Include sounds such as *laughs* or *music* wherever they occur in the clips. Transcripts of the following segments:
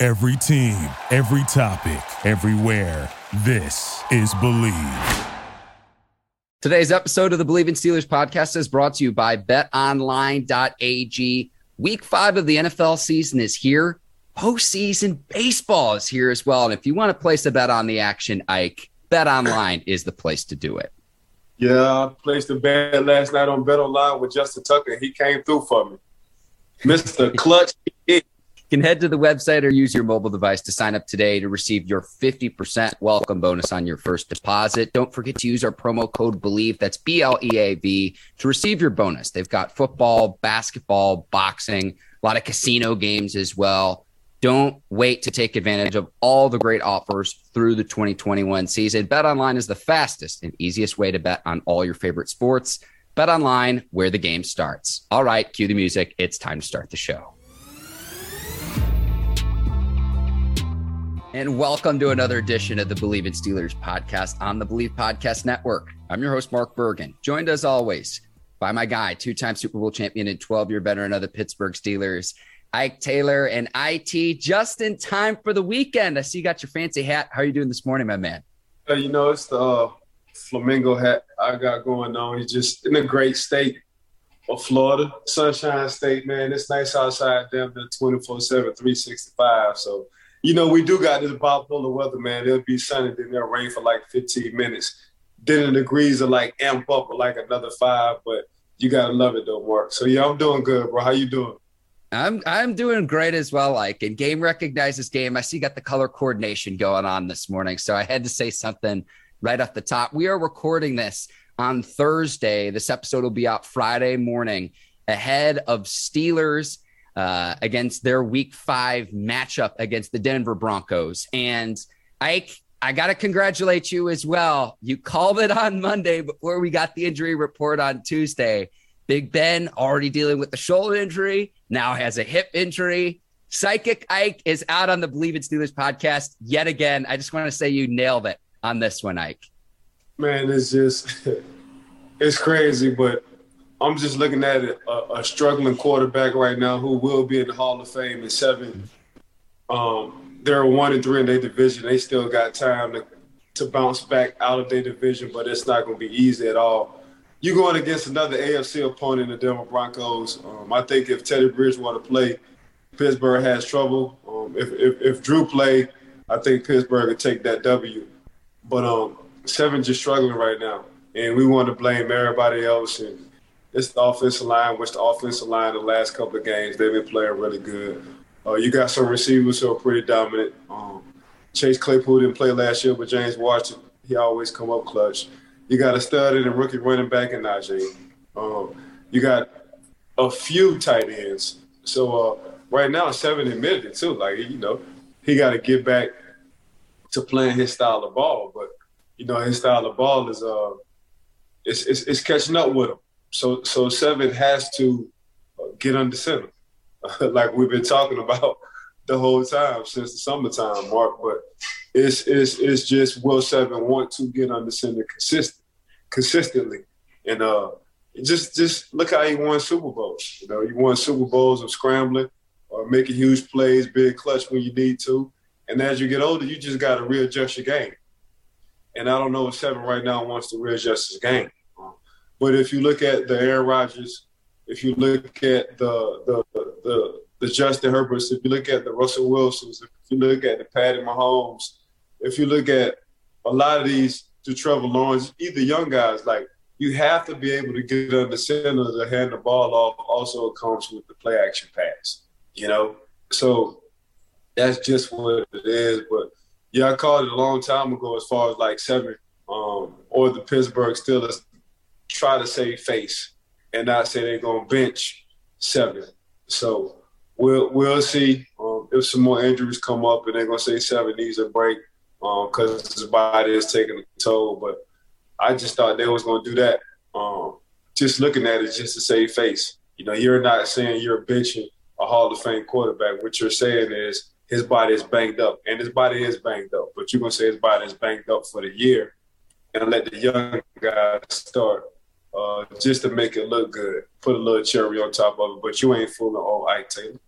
Every team, every topic, everywhere. This is Bleav. Today's episode of the Bleav in Steelers podcast is brought to you by betonline.ag. Week five of the NFL season is here. Postseason baseball is here as well. And if you want to place a bet on the action, Ike, betonline is the place to do it. Yeah, I placed a bet last night on BetOnline with Justin Tucker. He came through for me. Mr. Clutch. Can head to the website or use your mobile device to sign up today to receive your 50% welcome bonus on your first deposit. Don't forget to use our promo code BLEAV, that's B L E A V, to receive your bonus. They've got football, basketball, boxing, a lot of casino games as well. Don't wait to take advantage of all the great offers through the 2021 season. Bet online is the fastest and easiest way to bet on all your favorite sports. Bet online, where the game starts. All right, cue the music. It's time to start the show. And welcome to another edition of the Bleav in Steelers podcast on the Bleav Podcast Network. I'm your host, Mark Bergen, joined as always by my guy, two time Super Bowl champion and 12 year veteran of the Pittsburgh Steelers, Ike Taylor and IT just in time for the weekend. I see you got your fancy hat. How are you doing this morning, my man? Uh, you know, it's the uh, flamingo hat I got going on. He's just in a great state of Florida, Sunshine State, man. It's nice outside there, 24 7, 365. So, you know, we do got this bipolar weather, man. It'll be sunny, then it'll rain for like 15 minutes. Then the degrees are like amp up for like another five, but you gotta love it though, Mark. So yeah, I'm doing good, bro. How you doing? I'm I'm doing great as well. Like and game recognizes game. I see you got the color coordination going on this morning, so I had to say something right off the top. We are recording this on Thursday. This episode will be out Friday morning ahead of Steelers uh, against their Week Five matchup against the Denver Broncos. And Ike, I got to congratulate you as well. You called it on Monday before we got the injury report on Tuesday. Big Ben already dealing with the shoulder injury, now has a hip injury. Psychic Ike is out on the Bleav in Steelers podcast yet again. I just want to say you nailed it on this one, Ike. Man, it's just *laughs* it's crazy, but I'm just looking at a, a, struggling quarterback right now who will be in the Hall of Fame in seven. Um, they're one and three in their division. They still got time to to bounce back out of their division, but it's not going to be easy at all You're going against another AFC opponent, the Denver Broncos. Um, I think if Teddy Bridgewater play, Pittsburgh has trouble. Um, if, if, if Drew play, I think Pittsburgh would take that W. But um, seven just struggling right now, and we want to blame everybody else. And it's the offensive line, which the offensive line the last couple of games they've been playing really good. Uh, you got some receivers who are pretty dominant. Um, Chase Claypool didn't play last year, but James Washington he always come up clutch. You got a studded and a rookie running back in Najee. Um, you got a few tight ends. So uh, right now, seven admitted too. Like you know, he got to get back to playing his style of ball. But you know, his style of ball is uh, it's it's, it's catching up with him. So so seven has to get under center, *laughs* like we've been talking about the whole time since the summertime, Mark. But it's it's it's just will seven want to get under center consistent consistently. And uh, just just look how he won Super Bowls. You know, he won Super Bowls of scrambling or making huge plays, big clutch when you need to. And as you get older, you just got to readjust your game. And I don't know if Seven right now wants to readjust his game. But if you look at the Aaron Rodgers, if you look at the the the, the Justin Herberts, if you look at the Russell Wilsons, if you look at the Patty Mahomes, if you look at a lot of these to Trevor Lawrence, either young guys, like you have to be able to get under center to hand the ball off. Also, comes with the play action pass, you know. So that's just what it is. But yeah, I called it a long time ago as far as like seven um, or the Pittsburgh Steelers try to save face and not say they're gonna bench seven. So we'll we'll see. Um, if some more injuries come up and they're gonna say seven needs a break because um, his body is taking a toll. But I just thought they was gonna do that. Um, just looking at it just to save face. You know, you're not saying you're benching a Hall of Fame quarterback. What you're saying is his body is banged up, and his body is banged up. But you're gonna say his body is banged up for the year, and let the young guys start uh, just to make it look good. Put a little cherry on top of it, but you ain't fooling old Ike Taylor.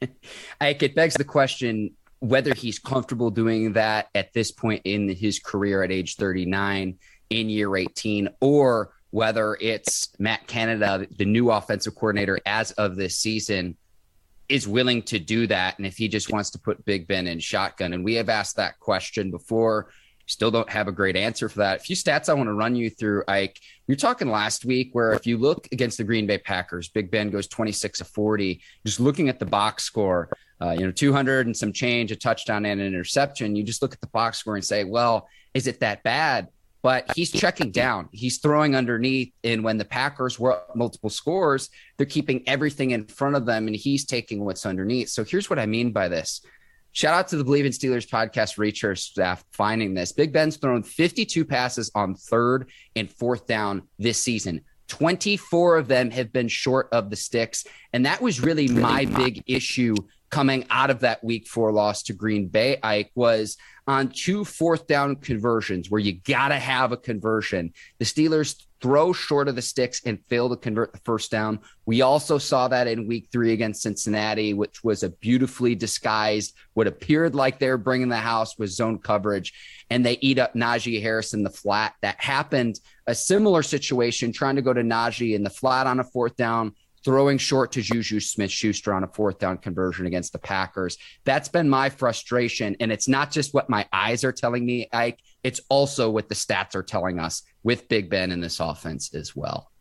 *laughs* Ike, it begs the question whether he's comfortable doing that at this point in his career at age 39 in year 18, or whether it's Matt Canada, the new offensive coordinator as of this season, is willing to do that. And if he just wants to put Big Ben in shotgun. And we have asked that question before. Still don't have a great answer for that. A few stats I want to run you through, Ike. You're talking last week where if you look against the Green Bay Packers, Big Ben goes 26 of 40. Just looking at the box score, uh, you know, 200 and some change, a touchdown and an interception. You just look at the box score and say, well, is it that bad? but he's checking down. He's throwing underneath. And when the Packers were up multiple scores, they're keeping everything in front of them and he's taking what's underneath. So here's what I mean by this. Shout out to the Bleav in Steelers podcast research staff finding this. Big Ben's thrown 52 passes on third and fourth down this season. 24 of them have been short of the sticks. And that was really my big issue coming out of that week four loss to Green Bay, Ike, was on two fourth down conversions where you got to have a conversion. The Steelers throw short of the sticks and fail to convert the first down. We also saw that in week three against Cincinnati, which was a beautifully disguised, what appeared like they were bringing the house was zone coverage, and they eat up Najee Harris in the flat. That happened a similar situation trying to go to Najee in the flat on a fourth down throwing short to Juju Smith Schuster on a fourth down conversion against the Packers. That's been my frustration. And it's not just what my eyes are telling me, Ike, it's also what the stats are telling us with Big Ben in this offense as well.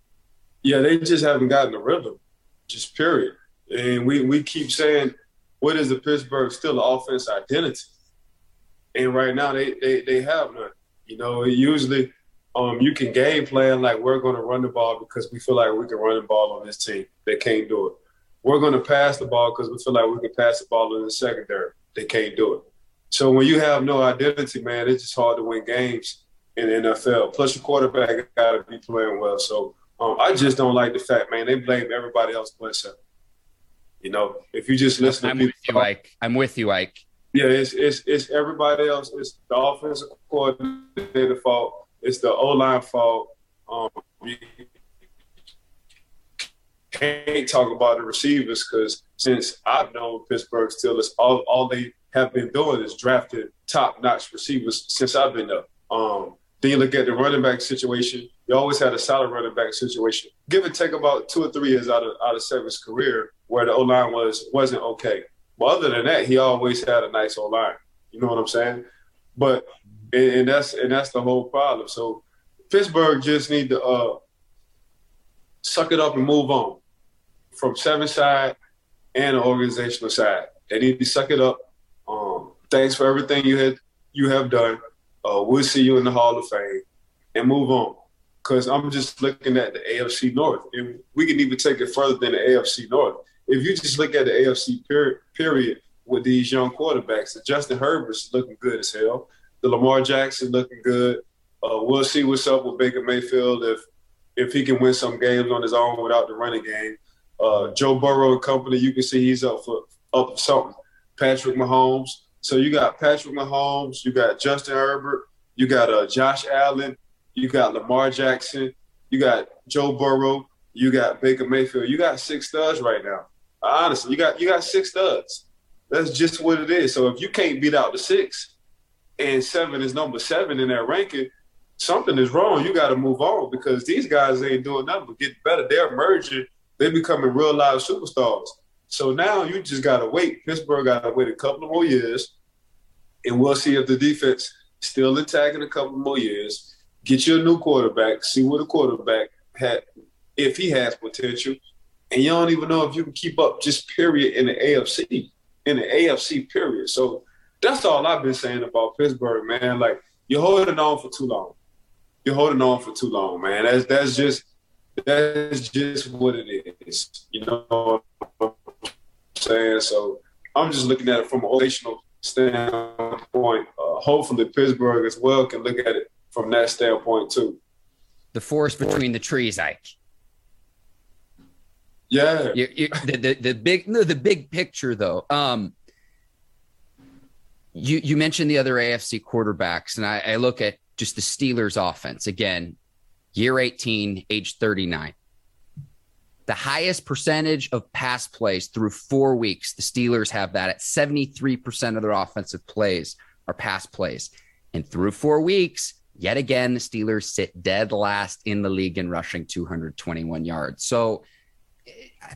Yeah, they just haven't gotten the rhythm, just period. And we, we keep saying, what is the Pittsburgh still offense identity? And right now they, they, they have none. You know, usually um, you can game plan like we're going to run the ball because we feel like we can run the ball on this team. They can't do it. We're going to pass the ball because we feel like we can pass the ball in the secondary. They can't do it. So when you have no identity, man, it's just hard to win games in the NFL. Plus, your quarterback got to be playing well. So um, I just don't like the fact, man, they blame everybody else but. You know, if you just listen I'm to with you, Ike. I'm with you, Ike. Yeah, it's it's it's everybody else. It's the offensive coordinator fault it's the O line fault. Um, you can't talk about the receivers because since I've known Pittsburgh Steelers, all all they have been doing is drafting top notch receivers since I've been there. Um, then you look at the running back situation. You always had a solid running back situation. Give and take about two or three years out of out of Seven's career where the O line was wasn't okay. But other than that, he always had a nice O line. You know what I'm saying? But and, and, that's and that's the whole problem. So Pittsburgh just need to uh, suck it up and move on from seven side and the organizational side. They need to suck it up. Um, thanks for everything you had you have done. Uh, we'll see you in the Hall of Fame and move on. Because I'm just looking at the AFC North, and we can even take it further than the AFC North. If you just look at the AFC period, period with these young quarterbacks, the Justin Herbert's looking good as hell the Lamar Jackson looking good. Uh, we'll see what's up with Baker Mayfield if if he can win some games on his own without the running game. Uh, Joe Burrow and company, you can see he's up for up for something. Patrick Mahomes. So you got Patrick Mahomes, you got Justin Herbert, you got uh, Josh Allen, you got Lamar Jackson, you got Joe Burrow, you got Baker Mayfield. You got six studs right now. Honestly, you got you got six studs. That's just what it is. So if you can't beat out the six, and seven is number seven in that ranking, something is wrong. You got to move on because these guys ain't doing nothing but getting better. They're emerging. They're becoming real live superstars. So now you just got to wait. Pittsburgh got to wait a couple of more years, and we'll see if the defense still intact in a couple more years. Get you a new quarterback. See what the quarterback had, if he has potential. And you don't even know if you can keep up just period in the AFC, in the AFC period. So that's all I've been saying about Pittsburgh, man. Like you're holding on for too long. You're holding on for too long, man. That's that's just that's just what it is. You know what I'm saying? So I'm just looking at it from an organizational standpoint. Uh, hopefully, Pittsburgh as well can look at it from that standpoint too. The forest between the trees, Ike. Yeah. You, you, the, the the big no, the big picture though. Um, you you mentioned the other AFC quarterbacks, and I, I look at just the Steelers' offense again. Year 18, age 39 the highest percentage of pass plays through four weeks. The Steelers have that at 73% of their offensive plays are pass plays. And through four weeks, yet again, the Steelers sit dead last in the league in rushing 221 yards. So,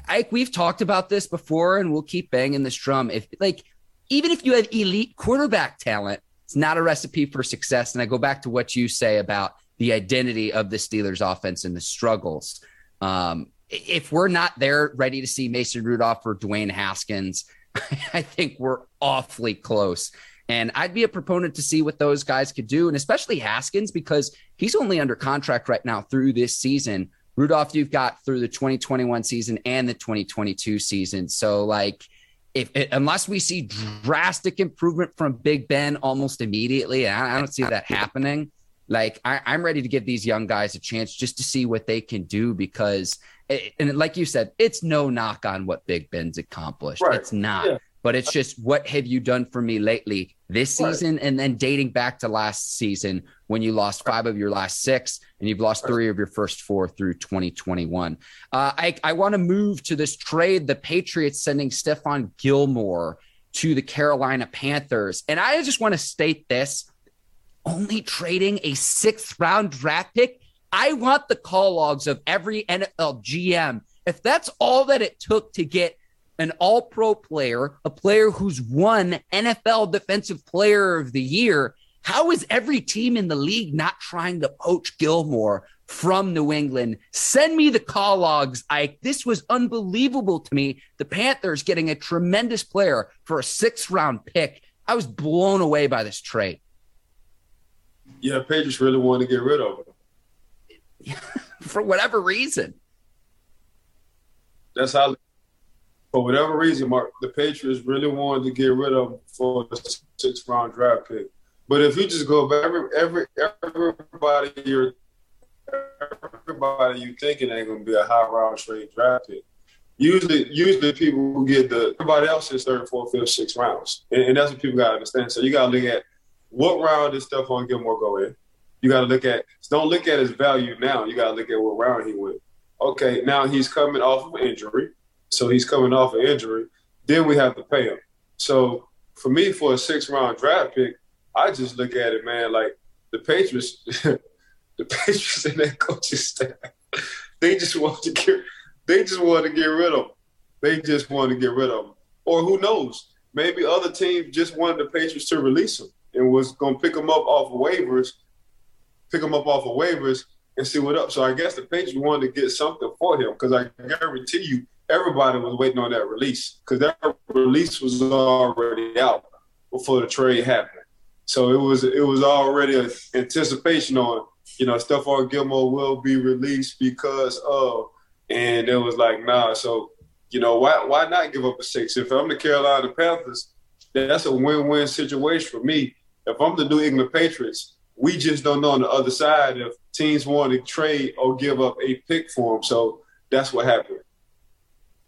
Ike, we've talked about this before and we'll keep banging this drum. If, like, even if you have elite quarterback talent, it's not a recipe for success. And I go back to what you say about the identity of the Steelers offense and the struggles. Um, if we're not there ready to see Mason Rudolph or Dwayne Haskins, *laughs* I think we're awfully close. And I'd be a proponent to see what those guys could do, and especially Haskins, because he's only under contract right now through this season. Rudolph, you've got through the 2021 season and the 2022 season. So, like, if unless we see drastic improvement from Big Ben almost immediately, I, I don't see that happening. Like, I, I'm ready to give these young guys a chance just to see what they can do because and like you said, it's no knock on what Big Ben's accomplished. Right. It's not. Yeah. But it's just what have you done for me lately this season right. and then dating back to last season when you lost five of your last six and you've lost three of your first four through 2021. Uh, I, I want to move to this trade. The Patriots sending Stephon Gilmore to the Carolina Panthers. And I just want to state this only trading a sixth round draft pick I want the call logs of every NFL GM. If that's all that it took to get an all pro player, a player who's won NFL Defensive Player of the Year, how is every team in the league not trying to poach Gilmore from New England? Send me the call logs. I this was unbelievable to me. The Panthers getting a tremendous player for a sixth round pick. I was blown away by this trade. Yeah, Patriots really wanted to get rid of him. *laughs* for whatever reason. That's how, for whatever reason, Mark, the Patriots really wanted to get rid of for the sixth round draft pick. But if you just go back, every, every everybody you're everybody you thinking ain't gonna be a high round trade draft pick. Usually, usually people who get the everybody else is third, fourth, fifth, sixth rounds, and, and that's what people gotta understand. So you gotta look at what round did Stephon Gilmore go in? You got to look at don't look at his value now. You got to look at what round he went. Okay, now he's coming off of injury, so he's coming off of injury. Then we have to pay him. So for me, for a six round draft pick, I just look at it, man. Like the Patriots, *laughs* the Patriots and their coaching staff, *laughs* they just want to get, they just want to get rid of him. They just want to get rid of him. Or who knows? Maybe other teams just wanted the Patriots to release him and was going to pick him up off waivers pick him up off of waivers and see what up. So I guess the Patriots wanted to get something for him because I guarantee you everybody was waiting on that release because that release was already out before the trade happened. So it was it was already an anticipation on you know Stephon Gilmore will be released because of, and it was like nah. So you know why why not give up a six? If I'm the Carolina Panthers, that's a win-win situation for me. If I'm the New England Patriots, we just don't know on the other side if teams want to trade or give up a pick for him. So that's what happened.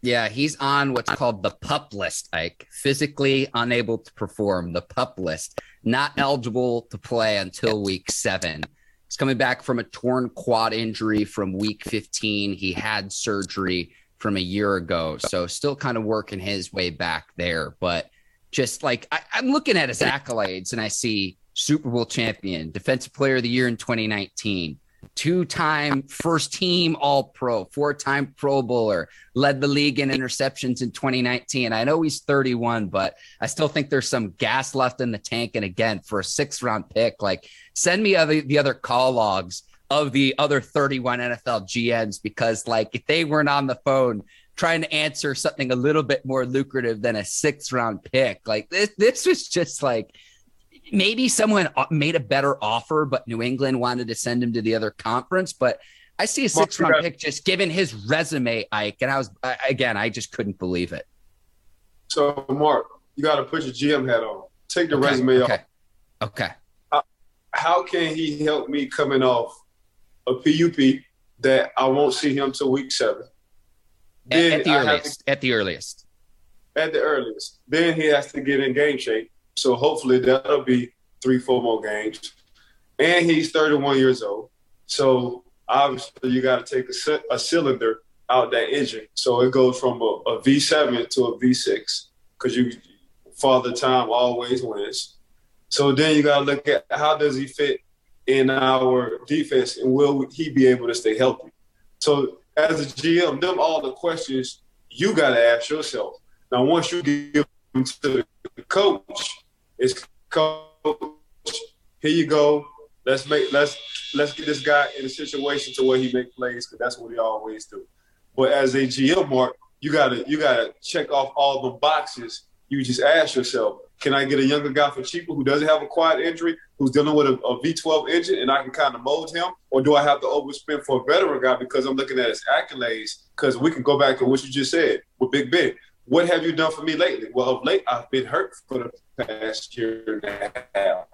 Yeah, he's on what's called the pup list, Ike. Physically unable to perform, the pup list, not eligible to play until week seven. He's coming back from a torn quad injury from week 15. He had surgery from a year ago. So still kind of working his way back there. But just like I, I'm looking at his accolades and I see Super Bowl champion, Defensive Player of the Year in 2019, two time first team All Pro, four time Pro Bowler, led the league in interceptions in 2019. I know he's 31, but I still think there's some gas left in the tank. And again, for a six round pick, like send me other, the other call logs of the other 31 NFL GMs because, like, if they weren't on the phone, trying to answer something a little bit more lucrative than a six round pick. Like this, this was just like maybe someone uh, made a better offer, but New England wanted to send him to the other conference. But I see a six round pick just given his resume, Ike. And I was, again, I just couldn't believe it. So, Mark, you got to put your GM hat on. Take the Okay, resume okay. off. Okay. How can he help me coming off a PUP that I won't see him till week seven? At, at the have to earliest. At the earliest. at the earliest. Then he has to get in game shape. So hopefully that'll be three, four more games. And he's 31 years old. So obviously you got to take a, a cylinder out that engine. So it goes from a a V7 to a V6 because you father time always wins. So then you got to look at how does he fit in our defense and will he be able to stay healthy? So as a GM, them all the questions you got to ask yourself. Now, once you give them to the coach, it's coach. Here you go. Let's make let's let's get this guy in a situation to where he make plays because that's what he always do. But as a GM, Mark, you gotta you gotta check off all the boxes. You just ask yourself, can I get a younger guy for cheaper who doesn't have a quad injury, who's dealing with a, a V12 engine, and I can kind of mold him, or do I have to overspend for a veteran guy because I'm looking at his accolades? Because we can go back to what you just said with Big Ben. What have you done for me lately? Well, of late, I've been hurt for the past year and a half.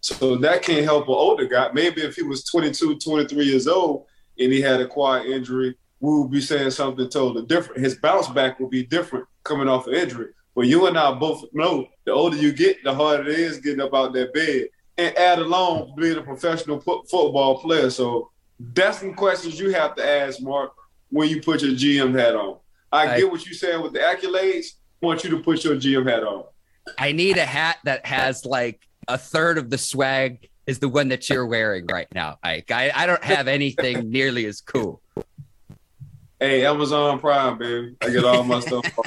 So that can't help an older guy. Maybe if he was 22, 23 years old and he had a quad injury, we would be saying something totally different. His bounce back will be different coming off an injury. But you and I both know the older you get, the harder it is getting up out that bed. And add along being a professional fo- football player. So that's some questions you have to ask, Mark, when you put your GM hat on. I I- get what you're saying with the accolades. I want you to put your GM hat on. I need a hat that has like a third of the swag is the one that you're wearing right now, Ike. I, I don't have anything *laughs* nearly as cool. Hey, Amazon Prime, baby. I get all my stuff. *laughs*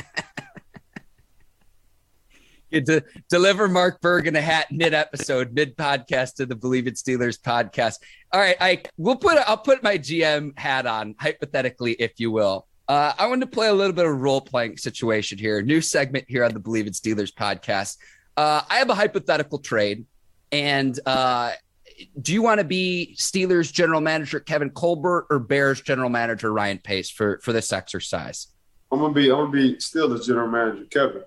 You de- deliver Mark Bergen a hat mid episode, mid podcast to the Bleav It Steelers podcast. All right, Ike, we'll put I'll put my GM hat on, hypothetically, if you will. Uh, I want to play a little bit of a role playing situation here. New segment here on the Bleav It Steelers podcast. Uh, I have a hypothetical trade, and uh, do you want to be Steelers general manager Kevin Colbert or Bears general manager Ryan Pace for for this exercise? I'm gonna be I'm gonna be still the general manager, Kevin.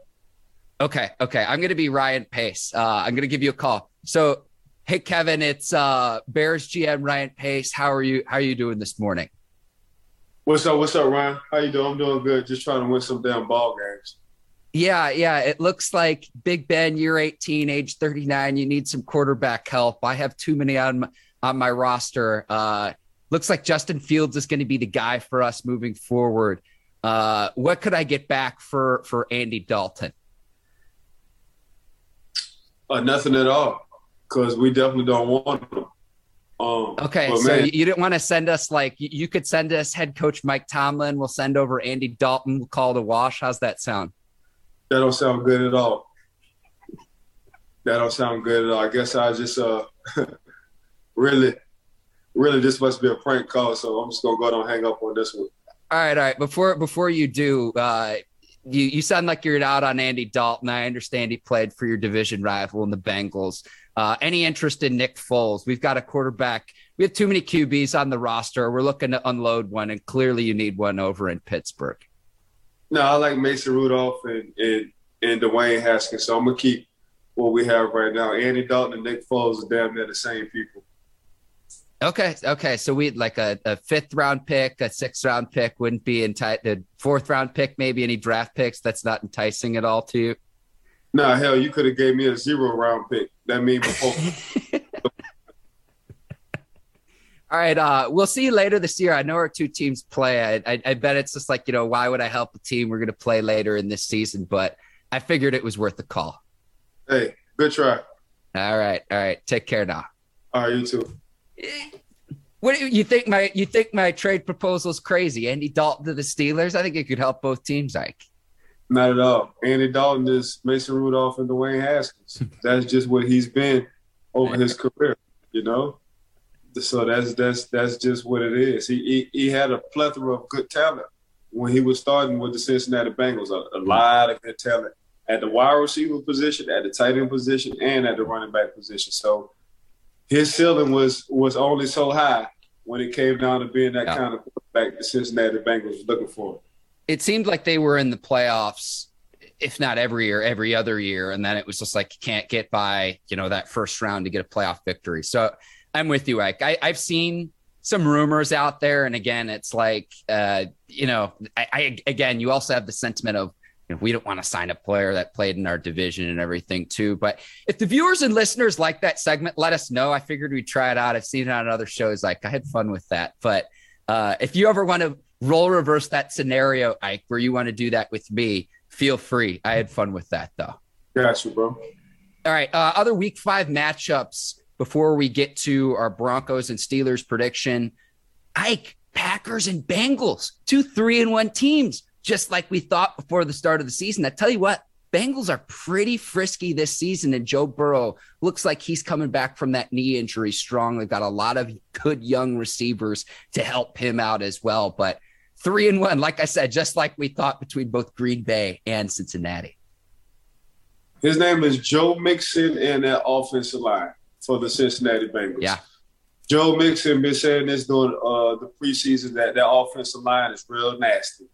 Okay, okay. I'm gonna be Ryan Pace. Uh, I'm gonna give you a call. So, hey Kevin, it's uh, Bears GM Ryan Pace. How are you? How are you doing this morning? What's up? What's up, Ryan? How you doing? I'm doing good. Just trying to win some damn ball games. Yeah, yeah. It looks like Big Ben, you're 18, age 39. You need some quarterback help. I have too many on my, on my roster. Uh, looks like Justin Fields is going to be the guy for us moving forward. Uh, what could I get back for for Andy Dalton? Uh, nothing at all, because we definitely don't want them. Um, Okay, so man, you didn't want to send us like you- could send us head coach Mike Tomlin. We'll send over Andy Dalton. We'll call the wash. How's that sound? that don't sound good at all. That don't sound good at all. I guess I just uh *laughs* really, really this must be a prank call. So I'm just gonna go ahead and hang up on this one. All right, all right. Before before you do, uh, you you sound like you're out on Andy Dalton. I understand he played for your division rival in the Bengals. Uh, any interest in Nick Foles? We've got a quarterback. We have too many QBs on the roster. We're looking to unload one, and clearly you need one over in Pittsburgh. No, I like Mason Rudolph and and, and Dwayne Haskins. So I'm gonna keep what we have right now. Andy Dalton and Nick Foles are damn near the same people. Okay, okay. So we like a, a fifth round pick, a sixth round pick wouldn't be enticing. Fourth round pick, maybe any draft picks. That's not enticing at all to you. Nah, hell, you could have gave me a zero round pick. That mean *laughs* before. All right, uh, we'll see you later this year. I know our two teams play. I, I, I bet it's just like you know, why would I help a team we're going to play later in this season? But I figured it was worth the call. hey, good try. All right, all right. Take care now. All right, you too. What do you, you think? My you think my trade proposal is crazy? Andy Dalton to the Steelers. I think it could help both teams. Ike. Not at all. Andy Dalton is Mason Rudolph and Dwayne Haskins. *laughs* That's just what he's been over his career, you know. So that's that's that's just what it is. He he, he had a plethora of good talent when he was starting with the Cincinnati Bengals. A, a lot of good talent at the wide receiver position, at the tight end position, and at the running back position. So his ceiling was was only so high when it came down to being that Yeah. kind of quarterback the Cincinnati Bengals was looking for. It seemed like they were in the playoffs if not every year, every other year. And then it was just like you can't get by, you know, that first round to get a playoff victory. So I'm with you, Ike. I, I've seen some rumors out there, and again, it's like, uh, you know, I, I again, you also have the sentiment of you know, we don't want to sign a player that played in our division and everything too. But if the viewers and listeners like that segment, let us know. I figured we'd try it out. I've seen it on other shows. Like I had fun with that. But uh, if you ever want to roll reverse that scenario, Ike, where you want to do that with me, feel free. I had fun with that though. Gotcha, bro. All right. Uh, other week five matchups before we get to our Broncos and Steelers prediction. Ike, Packers and Bengals, two three and one teams just like we thought before the start of the season. I tell you what, Bengals are pretty frisky this season, and Joe Burrow looks like he's coming back from that knee injury strong. They've got a lot of good young receivers to help him out as well. But three and one, like I said, just like we thought between both Green Bay and Cincinnati. His name is Joe Mixon and that offensive line for the Cincinnati Bengals. Yeah. Joe Mixon been saying this during uh, the preseason that that offensive line is real nasty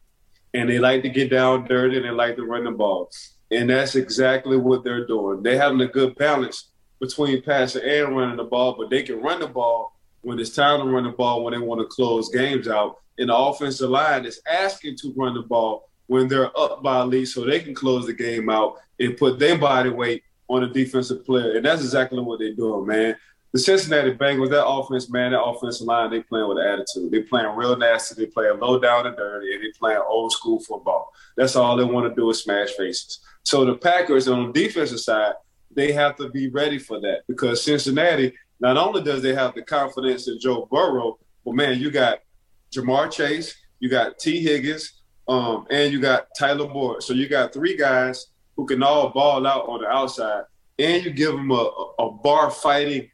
and they like to get down dirty and they like to run the ball. And that's exactly what they're doing. They're having a good balance between passing and running the ball, but they can run the ball when it's time to run the ball when they want to close games out. And the offensive line is asking to run the ball when they're up by a lead so they can close the game out and put their body weight on a defensive player. And that's exactly what they're doing, man the Cincinnati Bengals, that offense, man, that offensive line, they playing with attitude. They playing real nasty. They playing low down and dirty, and they playing old school football. That's all they want to do is smash faces. So the Packers on the defensive side, they have to be ready for that because Cincinnati, not only does they have the confidence in Joe Burrow, but man, you got Ja'Marr Chase, you got Tee Higgins, um, and you got Tyler Boyd. So you got three guys who can all ball out on the outside, and you give them a, a bar fighting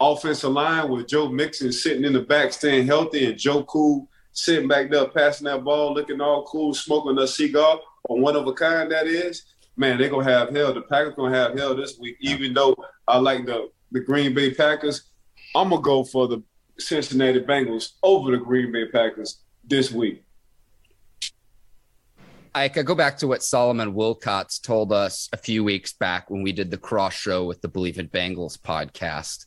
offensive line with Joe Mixon sitting in the back, staying healthy, and Joe Cool sitting back there passing that ball, looking all cool, smoking a cigar, or one of a kind that is, man, they're gonna have hell. The Packers gonna have hell this week. Even though I like the the Green Bay Packers, I'm gonna go for the Cincinnati Bengals over the Green Bay Packers this week. I could go back to what Solomon Wilcots told us a few weeks back when we did the cross show with the Bleav in Bengals podcast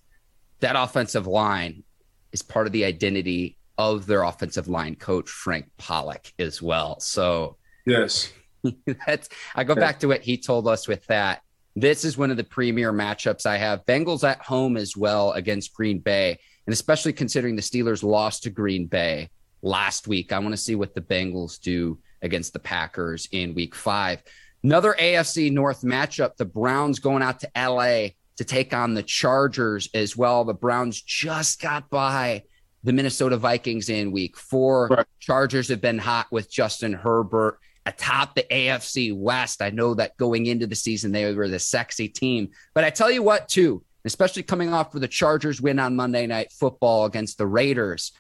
that offensive line is part of the identity of their offensive line coach Frank Pollack, as well. So yes, *laughs* that's I go back to what he told us with that. This is one of the premier matchups I have. Bengals at home as well against Green Bay, and especially considering the Steelers lost to Green Bay last week. I want to see what the Bengals do against the Packers in week 5. Another AFC North matchup, the Browns going out to LA to take on the Chargers as well. The Browns just got by the Minnesota Vikings in week four. Right. Chargers have been hot with Justin Herbert atop the AFC West. I know that going into the season, they were the sexy team. But I tell you what, too, especially coming off of the Chargers win on Monday Night Football against the Raiders.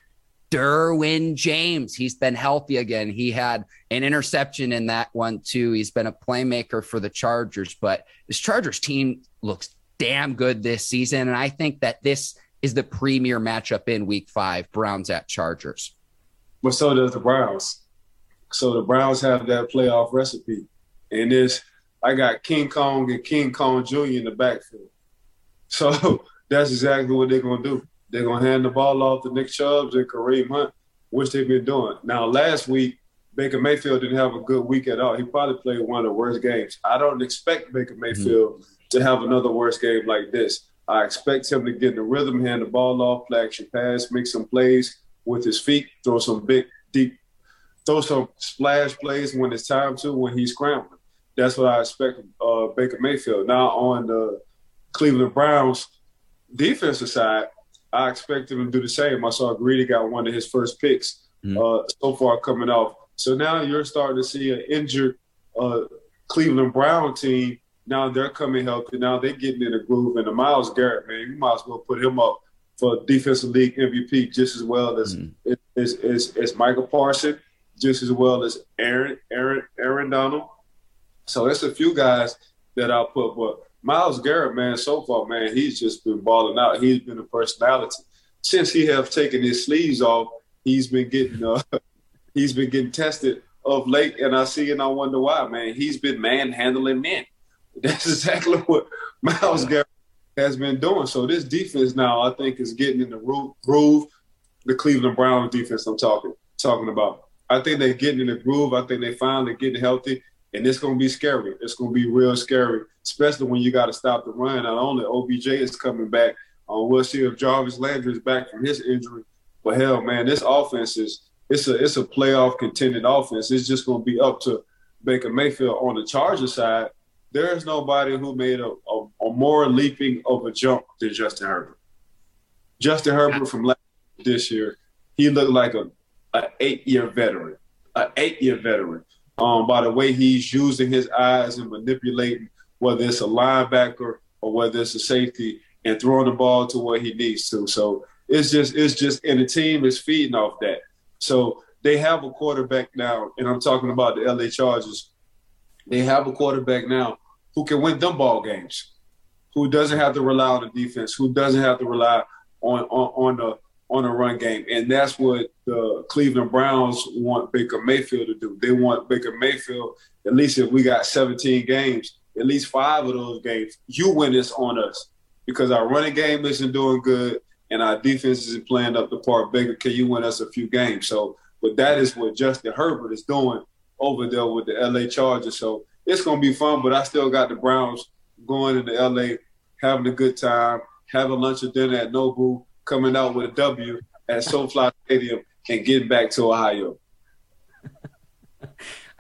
Derwin James, he's been healthy again. He had an interception in that one, too. He's been a playmaker for the Chargers, but this Chargers team looks damn good this season. And I think that this is the premier matchup in week five Browns at Chargers. But so does the Browns. So the Browns have that playoff recipe. And this, I got King Kong and King Kong Jr. in the backfield. So *laughs* that's exactly what they're going to do. They're going to hand the ball off to Nick Chubbs and Kareem Hunt, which they've been doing. Now, last week, Baker Mayfield didn't have a good week at all. He probably played one of the worst games. I don't expect Baker Mayfield mm-hmm to have another worst game like this. I expect him to get in the rhythm, hand the ball off, play action pass, make some plays with his feet, throw some big, deep, throw some splash plays when it's time to, when he's scrambling. That's what I expect uh, Baker Mayfield. Now on the Cleveland Browns defensive side, I expect him to do the same. I saw Greedy got one of his first picks mm-hmm. uh, so far coming off. So now you're starting to see an injured uh, Cleveland Brown team now they're coming healthy. Now they're getting in a groove. And the Myles Garrett, man, you might as well put him up for defensive league MVP just as well as mm-hmm. as, as, as Michael Parson, just as well as Aaron Aaron Aaron Donald. So it's a few guys that I'll put, but Myles Garrett, man, so far, man, he's just been balling out. He's been a personality since he have taken his sleeves off. He's been getting uh, *laughs* he's been getting tested of late, and I see and I wonder why, man. He's been manhandling men. *laughs* That's exactly what Myles Garrett has been doing. So this defense now, I think, is getting in the groove. The Cleveland Browns defense I'm talking talking about. I think they're getting in the groove. I think they finally getting healthy, and it's going to be scary. It's going to be real scary, especially when you got to stop the run. Not only OBJ is coming back, um, we'll see if Jarvis Landry is back from his injury. But hell, man, this offense is it's a it's a playoff contended offense. It's just going to be up to Baker Mayfield on the Charger side. There is nobody who made a, a, a more leaping of a jump than Justin Herbert. Justin Herbert from last this year, he looked like a an eight year veteran, an eight year veteran. Um, by the way he's using his eyes and manipulating, whether it's a linebacker or whether it's a safety, and throwing the ball to where he needs to. So it's just it's just and the team is feeding off that. So they have a quarterback now, and I'm talking about the LA Chargers. They have a quarterback now who can win them ball games, who doesn't have to rely on the defense, who doesn't have to rely on on, on the on a run game. And that's what the Cleveland Browns want Baker Mayfield to do. They want Baker Mayfield, at least if we got 17 games, at least five of those games, you win this on us because our running game isn't doing good and our defense isn't playing up the part. Baker, can you win us a few games? So, but that is what Justin Herbert is doing over there with the LA Chargers. So it's going to be fun, but I still got the Browns going into LA, having a good time, having lunch or dinner at Nobu, coming out with a W at SoFi Stadium and getting back to Ohio.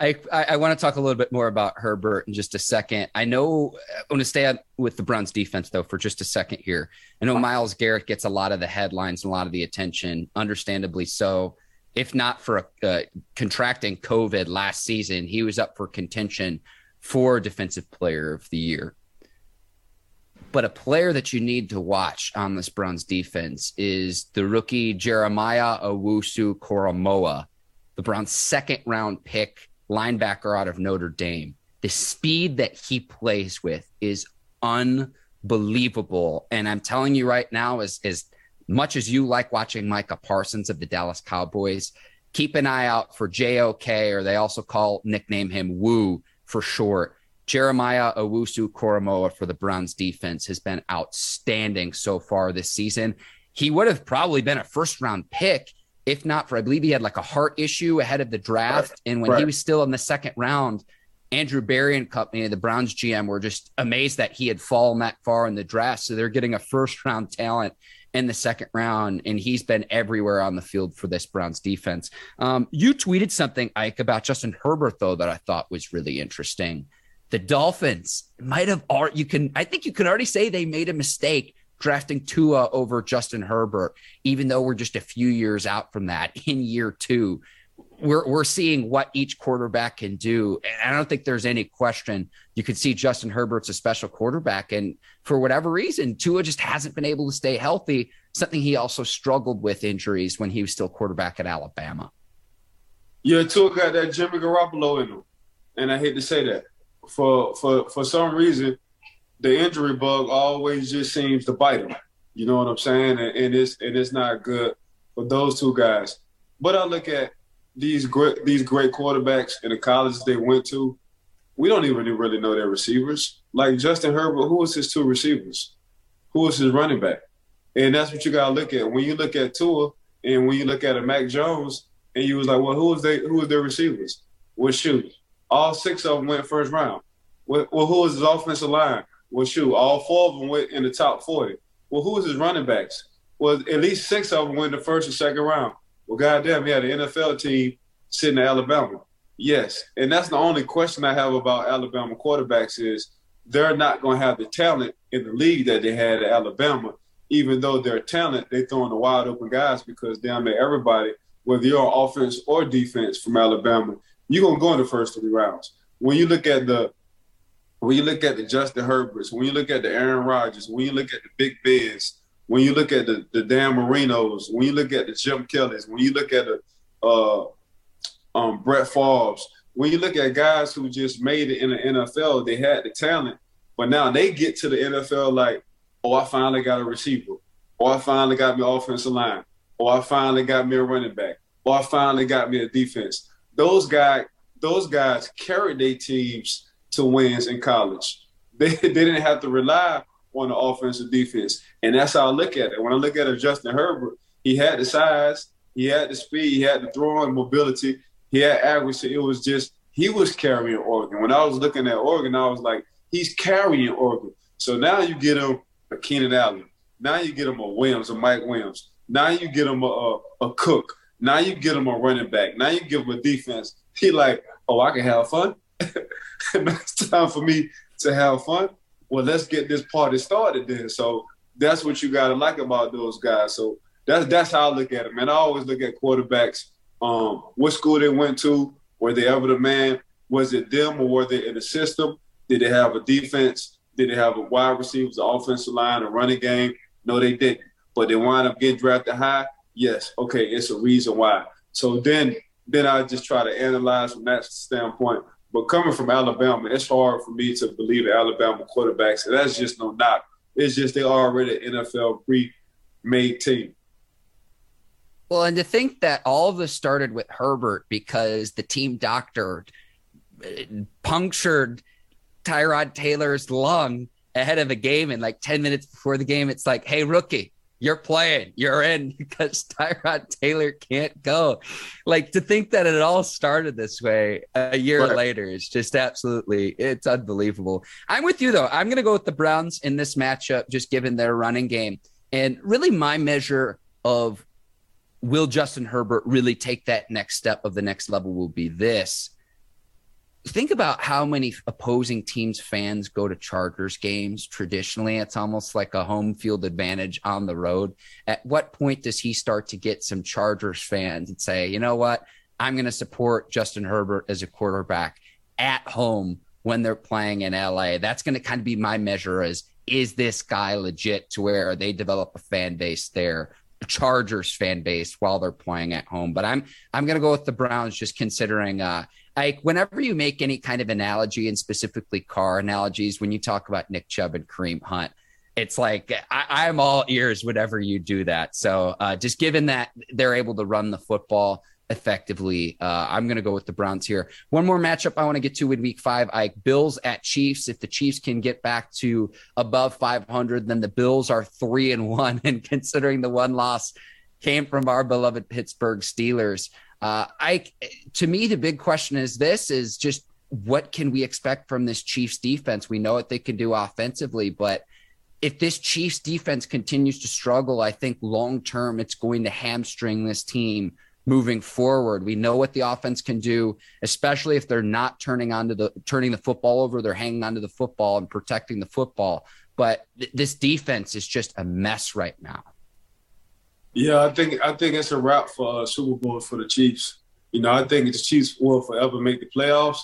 I, I, want to talk a little bit more about Herbert in just a second. I know I want to stay with the Browns defense though for just a second here. I know Myles Garrett gets a lot of the headlines and a lot of the attention, understandably so. If not for uh, contracting COVID last season, he was up for contention for Defensive Player of the Year. But a player that you need to watch on this Browns defense is the rookie Jeremiah Owusu Koramoah, the Browns' second round pick linebacker out of Notre Dame. The speed that he plays with is unbelievable. And I'm telling you right now, as, as much as you like watching Micah Parsons of the Dallas Cowboys, keep an eye out for JOK, or they also call nickname him Woo for short. Jeremiah Owusu Koramoah for the Browns defense has been outstanding so far this season. He would have probably been a first round pick if not for, I believe he had like a heart issue ahead of the draft. Right. And when right. he was still in the second round, Andrew Berry and company, the Browns GM, were just amazed that he had fallen that far in the draft. So they're getting a first round talent in the second round, and he's been everywhere on the field for this Browns defense. Um, you tweeted something, Ike, about Justin Herbert, though, that I thought was really interesting the Dolphins might have you can I think you can already say they made a mistake drafting Tua over Justin Herbert, even though we're just a few years out from that in year two. We're, we're seeing what each quarterback can do. And I don't think there's any question you could see Justin Herbert's a special quarterback. And for whatever reason, Tua just hasn't been able to stay healthy, something he also struggled with injuries when he was still quarterback at Alabama. Yeah, Tua got that Jimmy Garoppolo in him. And I hate to say that for for for some reason, the injury bug always just seems to bite him. You know what I'm saying? And, and it's and it's not good for those two guys. But I look at these great these great quarterbacks in the colleges they went to. We don't even really know their receivers. Like Justin Herbert, who was his two receivers? Who was his running back? And that's what you gotta look at. When you look at Tua and when you look at a Mac Jones, and you was like, well, who was they who was their receivers? Well shoot, all six of them went first round. Well, who was his offensive line? Well, shoot, all four of them went in the top 40. Well, who was his running backs? Well, at least six of them went in the first and second round. Well, goddamn, he had an NFL team sitting in Alabama. Yes, and that's the only question I have about Alabama quarterbacks is they're not going to have the talent in the league that they had at Alabama. Even though they're talent, they throwing the wide open guys because damn it, everybody, whether you're on offense or defense from Alabama, you're gonna go in the first three rounds. When you look at the when you look at the Justin Herberts, when you look at the Aaron Rodgers, when you look at the Big Bens, when you look at the, the Dan Marinos, when you look at the Jim Kellys, when you look at the uh, um, Brett Favre, when you look at guys who just made it in the NFL, they had the talent, but now they get to the NFL like, oh, I finally got a receiver, or I finally got me offensive line, or I finally got me a running back, or I finally got me a defense. Those guys those guys carried their teams to wins in college. They, *laughs* they didn't have to rely on the offensive defense. And that's how I look at it. When I look at Justin Herbert, he had the size, he had the speed, he had the throwing mobility, he had accuracy. It was just he was carrying Oregon. When I was looking at Oregon, I was like, he's carrying Oregon. So now you get him a Keenan Allen. Now you get him a Williams, a Mike Williams. Now you get him a, a, a Cook. Now you get him a running back. Now you give him a defense. He like, oh, I can have fun. *laughs* it's time for me to have fun. Well, let's get this party started then. So that's what you gotta like about those guys. So that's that's how I look at it, man. I always look at quarterbacks. Um, what school they went to, were they ever the man? Was it them or were they in the system? Did they have a defense? Did they have a wide receivers, an offensive line, a running game? No, they didn't. But they wind up getting drafted high. Yes, okay, it's a reason why. So then, then I just try to analyze from that standpoint. But coming from Alabama, it's hard for me to believe Alabama quarterbacks. And that's just no knock. It's just they already NFL pre-made team. Well, and to think that all of this started with Herbert because the team doctor uh, punctured Tyrod Taylor's lung ahead of a game, and like 10 minutes before the game, it's like, hey, rookie, you're playing, you're in *laughs* because Tyrod Taylor can't go. Like to think that it all started this way a year right. later is just absolutely, it's unbelievable. I'm with you though. I'm going to go with the Browns in this matchup, just given their running game. And really, my measure of will Justin Herbert really take that next step of the next level will be this. Think about how many opposing teams fans go to Chargers games. Traditionally, it's almost like a home field advantage on the road. At what point does he start to get some Chargers fans and say, you know what? I'm going to support Justin Herbert as a quarterback at home when they're playing in LA. That's going to kind of be my measure as is this guy legit to where they develop a fan base there Chargers fan base while they're playing at home. But I'm I'm going to go with the Browns, just considering uh, like whenever you make any kind of analogy, and specifically car analogies, when you talk about Nick Chubb and Kareem Hunt, it's like I, am all ears whenever you do that. So uh, just given that they're able to run the football effectively. Uh, I'm going to go with the Browns here. One more matchup I want to get to in week five. Ike Bills at Chiefs. If the Chiefs can get back to above 500, then the Bills are three and one. *laughs* And considering the one loss came from our beloved Pittsburgh Steelers, uh, I to me the big question is this: is just what can we expect from this Chiefs defense? We know what they can do offensively, but if this Chiefs defense continues to struggle, I think long term it's going to hamstring this team moving forward. We know what the offense can do, especially if they're not turning onto the turning the football over, they're hanging onto the football and protecting the football. But th- this defense is just a mess right now. Yeah, I think I think it's a wrap for uh, Super Bowl for the Chiefs. You know, I think the Chiefs will forever make the playoffs.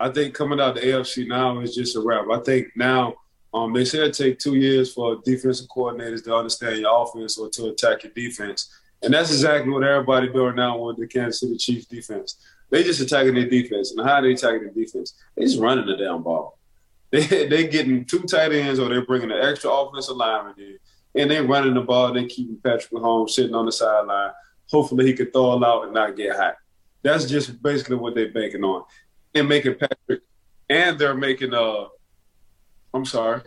I think coming out the AFC now is just a wrap. I think now um, they said it take two years for defensive coordinators to understand your offense or to attack your defense. And that's exactly what everybody doing now with the Kansas City Chiefs defense. They just attacking their defense. And how they attacking their defense? They just running the damn ball. *laughs* They they getting two tight ends or they're bringing an extra offensive lineman in. And they're running the ball. They're keeping Patrick Mahomes sitting on the sideline. Hopefully he can throw it out and not get hot. That's just basically what they're banking on. And making Patrick and they're making uh I'm sorry.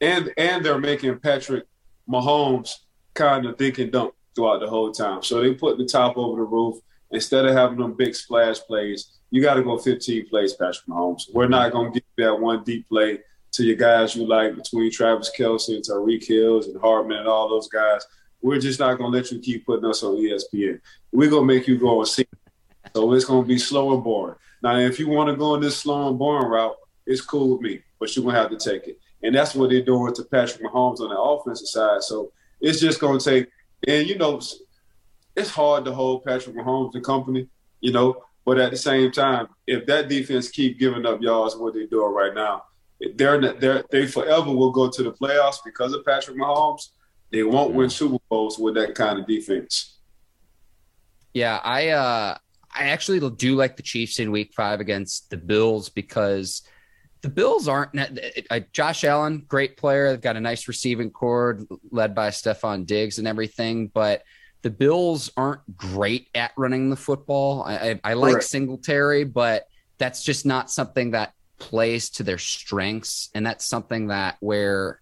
And and they're making Patrick Mahomes kind of think and dunk throughout the whole time. So they put the top over the roof. Instead of having them big splash plays, you got to go 15 plays, Patrick Mahomes. We're not going to give that one deep play to your guys you like between Travis Kelce and Tyreek Hills and Hardman and all those guys. We're just not going to let you keep putting us on ESPN. We're going to make you go and see. So it's going to be slow and boring. Now, if you want to go on this slow and boring route, it's cool with me, but you're going to have to take it. And that's what they're doing to Patrick Mahomes on the offensive side. So it's just going to take, and you know, it's hard to hold Patrick Mahomes and company, you know, but at the same time, if that defense keep giving up yards, what they're doing right now, they're, they're they forever will go to the playoffs because of Patrick Mahomes. They won't win Super Bowls with that kind of defense. Yeah, I uh I actually do like the Chiefs in Week Five against the Bills because the Bills aren't uh, Josh Allen, great player. They've got a nice receiving cord led by Stefon Diggs and everything, but the Bills aren't great at running the football. I, I, I like Singletary, but that's just not something that plays to their strengths. And that's something that where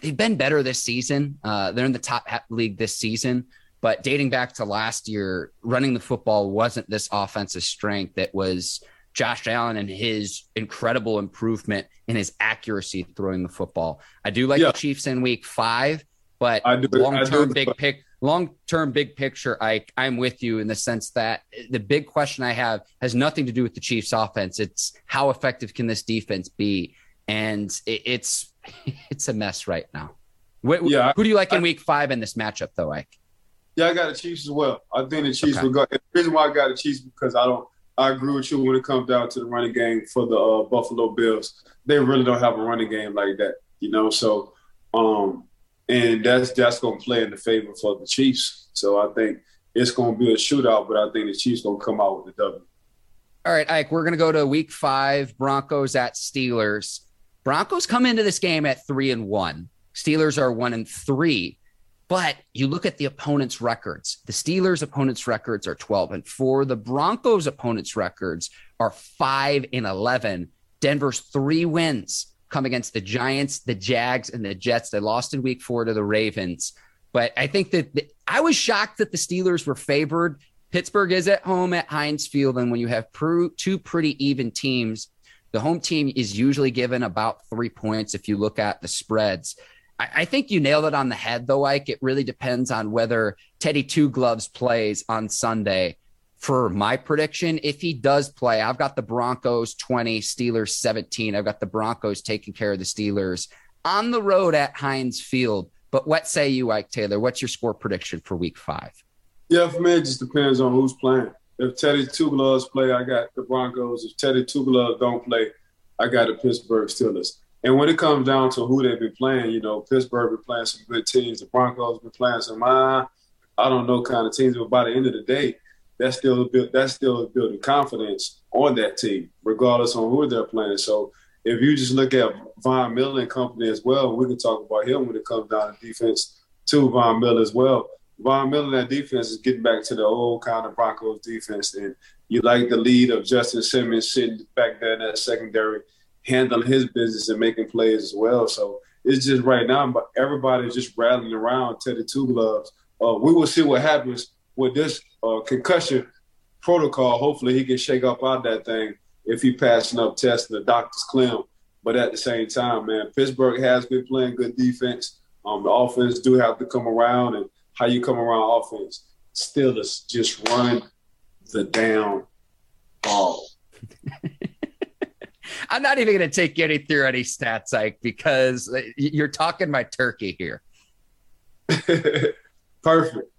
they've been better this season. Uh, they're in the top league this season, but dating back to last year, running the football wasn't this offensive strength. It was Josh Allen and his incredible improvement in his accuracy throwing the football. I do like yeah. the Chiefs in week five, but long term big pick long term big picture, I I'm with you in the sense that the big question I have has nothing to do with the Chiefs offense. It's how effective can this defense be? And it, it's *laughs* it's a mess right now. What, yeah, who do you like in week five in this matchup though, Ike? Yeah, I got the Chiefs as well. I think the Chiefs okay. will go. The reason why I got the Chiefs because I don't. I agree with you when it comes down to the running game for the uh, Buffalo Bills. They really don't have a running game like that, you know. So, um, and that's that's going to play in the favor for the Chiefs. So I think it's going to be a shootout, but I think the Chiefs going to come out with the W. All right, Ike, we're going to go to Week Five. Broncos at Steelers. Broncos come into this game at three and one. Steelers are one and three. But you look at the opponent's records. The Steelers' opponents' records are 12 and 4. The Broncos' opponents' records are 5 and 11. Denver's three wins come against the Giants, the Jags, and the Jets. They lost in week four to the Ravens. But I think that the, I was shocked that the Steelers were favored. Pittsburgh is at home at Heinz Field. And when you have two pretty even teams, the home team is usually given about three points if you look at the spreads. I, I think you nailed it on the head, though, Ike. It really depends on whether Teddy Two Gloves plays on Sunday for my prediction. If he does play, I've got the Broncos 20, Steelers 17. I've got the Broncos taking care of the Steelers on the road at Heinz Field. But what say you, Ike Taylor? What's your score prediction for week five? Yeah, for me, it just depends on who's playing. If Teddy Two Gloves play, I got the Broncos. If Teddy Two Gloves don't play, I got the Pittsburgh Steelers. And when it comes down to who they've been playing, you know, Pittsburgh been playing some good teams. The Broncos been playing some, uh, I don't know, kind of teams. But by the end of the day, that's still that's still building confidence on that team, regardless on who they're playing. So if you just look at Von Miller and company as well, we can talk about him when it comes down to defense to Von Miller as well. Von Miller that defense is getting back to the old kind of Broncos defense, and you like the lead of Justin Simmons sitting back there in that secondary, handling his business and making plays as well. So it's just right now, everybody's just rattling around Teddy Two Gloves. Uh, we will see what happens with this uh, concussion protocol, hopefully he can shake up out that thing if he passing up tests and the doctors clear him. But at the same time, man, Pittsburgh has been playing good defense. Um, the offense do have to come around, and how you come around offense, Steelers just run the down ball. *laughs* I'm not even going to take any through any stats, Ike, because you're talking my turkey here. *laughs* Perfect.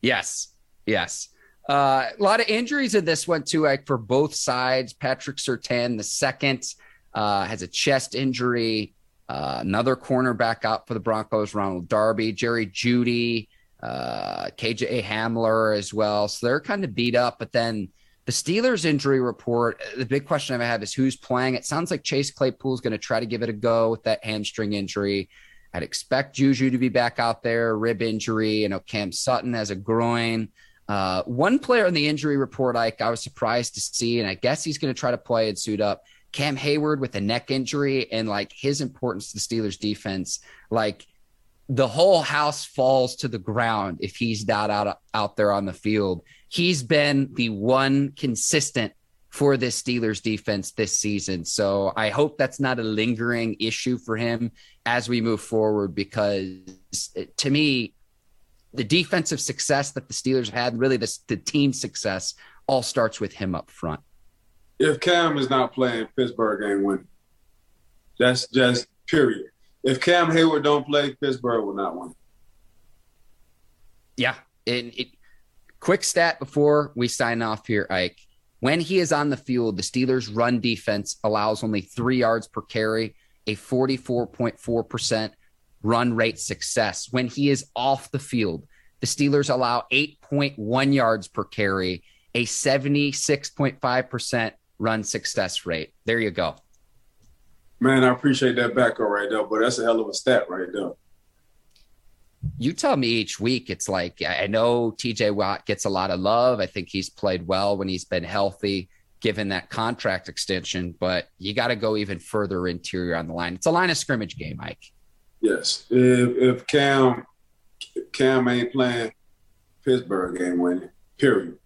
Yes. Yes. Uh, a lot of injuries in this one too, like for both sides. Patrick Surtain, the second, uh, has a chest injury. Uh, another cornerback out for the Broncos, Ronald Darby, Jerry Jeudy, uh, KJ Hamler as well. So they're kind of beat up. But then the Steelers injury report, the big question I have is who's playing. It sounds like Chase Claypool is going to try to give it a go with that hamstring injury. I'd expect Juju to be back out there, rib injury. You know, Cam Sutton has a groin. Uh, one player in the injury report, I, I was surprised to see, and I guess he's going to try to play and suit up. Cam Hayward with a neck injury and like his importance to the Steelers defense, like the whole house falls to the ground if he's not out out there on the field. He's been the one consistent for this Steelers defense this season. So I hope that's not a lingering issue for him as we move forward because to me the defensive success that the Steelers had, really the, the team success, all starts with him up front. If Cam is not playing, Pittsburgh ain't winning. That's just period. If Cam Hayward don't play, Pittsburgh will not win. Yeah, and it, quick stat before we sign off here, Ike. When he is on the field, the Steelers' run defense allows only three yards per carry, a 44.4% run rate success. When he is off the field, the Steelers allow 8.1 yards per carry, a 76.5% run success rate. There you go. Man, I appreciate that background right there, but that's a hell of a stat right there. you tell me each week. It's like I know TJ Watt gets a lot of love. I think he's played well when he's been healthy, given that contract extension. But you got to go even further interior on the line. It's a line of scrimmage game, Mike. Yes, if, if Cam Cam ain't playing, Pittsburgh ain't winning. Period.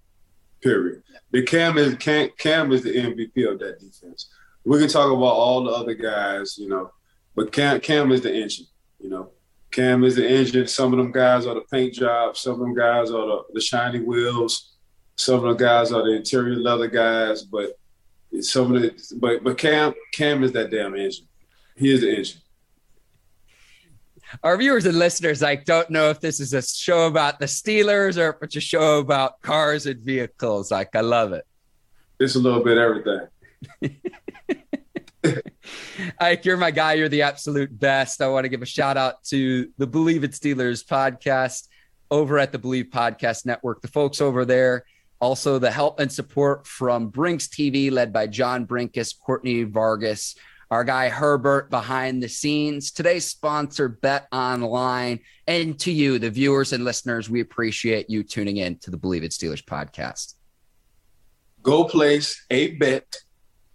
Period. The Cam is Cam, Cam is the MVP of that defense. We can talk about all the other guys, you know, but Cam Cam is the engine. You know, Cam is the engine. Some of them guys are the paint jobs. Some of them guys are the, the shiny wheels. Some of the guys are the interior leather guys. But some of the but but Cam Cam is that damn engine. He is the engine our viewers and listeners like don't know if this is a show about the Steelers or if it's a show about cars and vehicles. Like I love it. It's a little bit everything. *laughs* Ike, you're my guy. You're the absolute best. I want to give a shout out to the Bleav It Steelers podcast over at the Bleav Podcast Network. The folks over there, also the help and support from Brinks TV, led by John Brinkus, Courtney Vargas, our guy Herbert behind the scenes. Today's sponsor, Bet Online. And to you, the viewers and listeners, we appreciate you tuning in to the Bleav It Steelers podcast. Go place a bet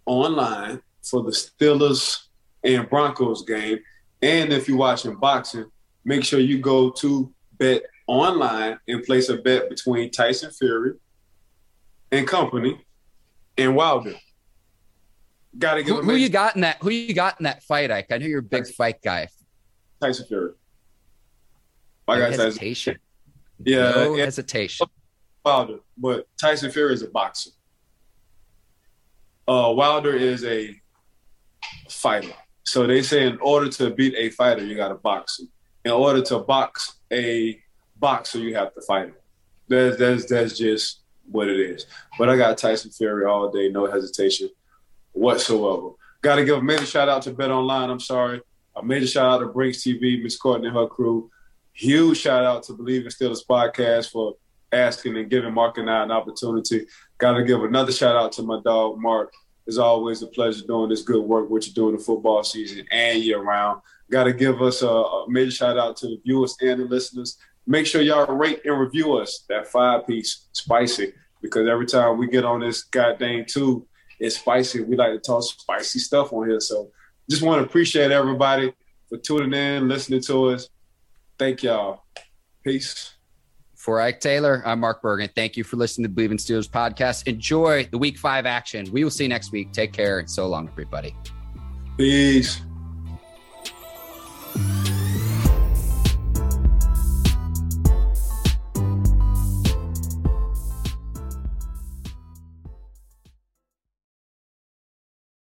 online for the Steelers and Broncos game. And if you're watching boxing, make sure you go to Bet Online and place a bet between Tyson Fury and company and Wilder. Got to give who, who you got in that? Who you got in that fight, Ike? I know you're a big Tyson, fight guy. Tyson Fury. My no hesitation. Tyson. Yeah, no hesitation. Wilder, but Tyson Fury is a boxer. Uh, Wilder is a fighter. So they say in order to beat a fighter, you got to box him. In order to box a boxer, you have to fight him. That's that's that's just what it is. But I got Tyson Fury all day, no hesitation whatsoever. Got to give a major shout out to Bet Online. I'm sorry. A major shout out to Brinks TV, Miss Courtney and her crew. Huge shout out to Bleav in Steelers podcast for asking and giving Mark and I an opportunity. Got to give another shout out to my dog Mark. It's always a pleasure doing this good work, what you're doing the football season and year round. Got to give us a, a major shout out to the viewers and the listeners. Make sure y'all rate and review us. That five piece spicy because every time we get on this goddamn tube, it's spicy. We like to talk spicy stuff on here. So just want to appreciate everybody for tuning in, listening to us. Thank y'all. Peace. For Ike Taylor, I'm Mark Bergen. Thank you for listening to Bleav in Steelers podcast. Enjoy the week five action. We will see you next week. Take care and so long, everybody. Peace.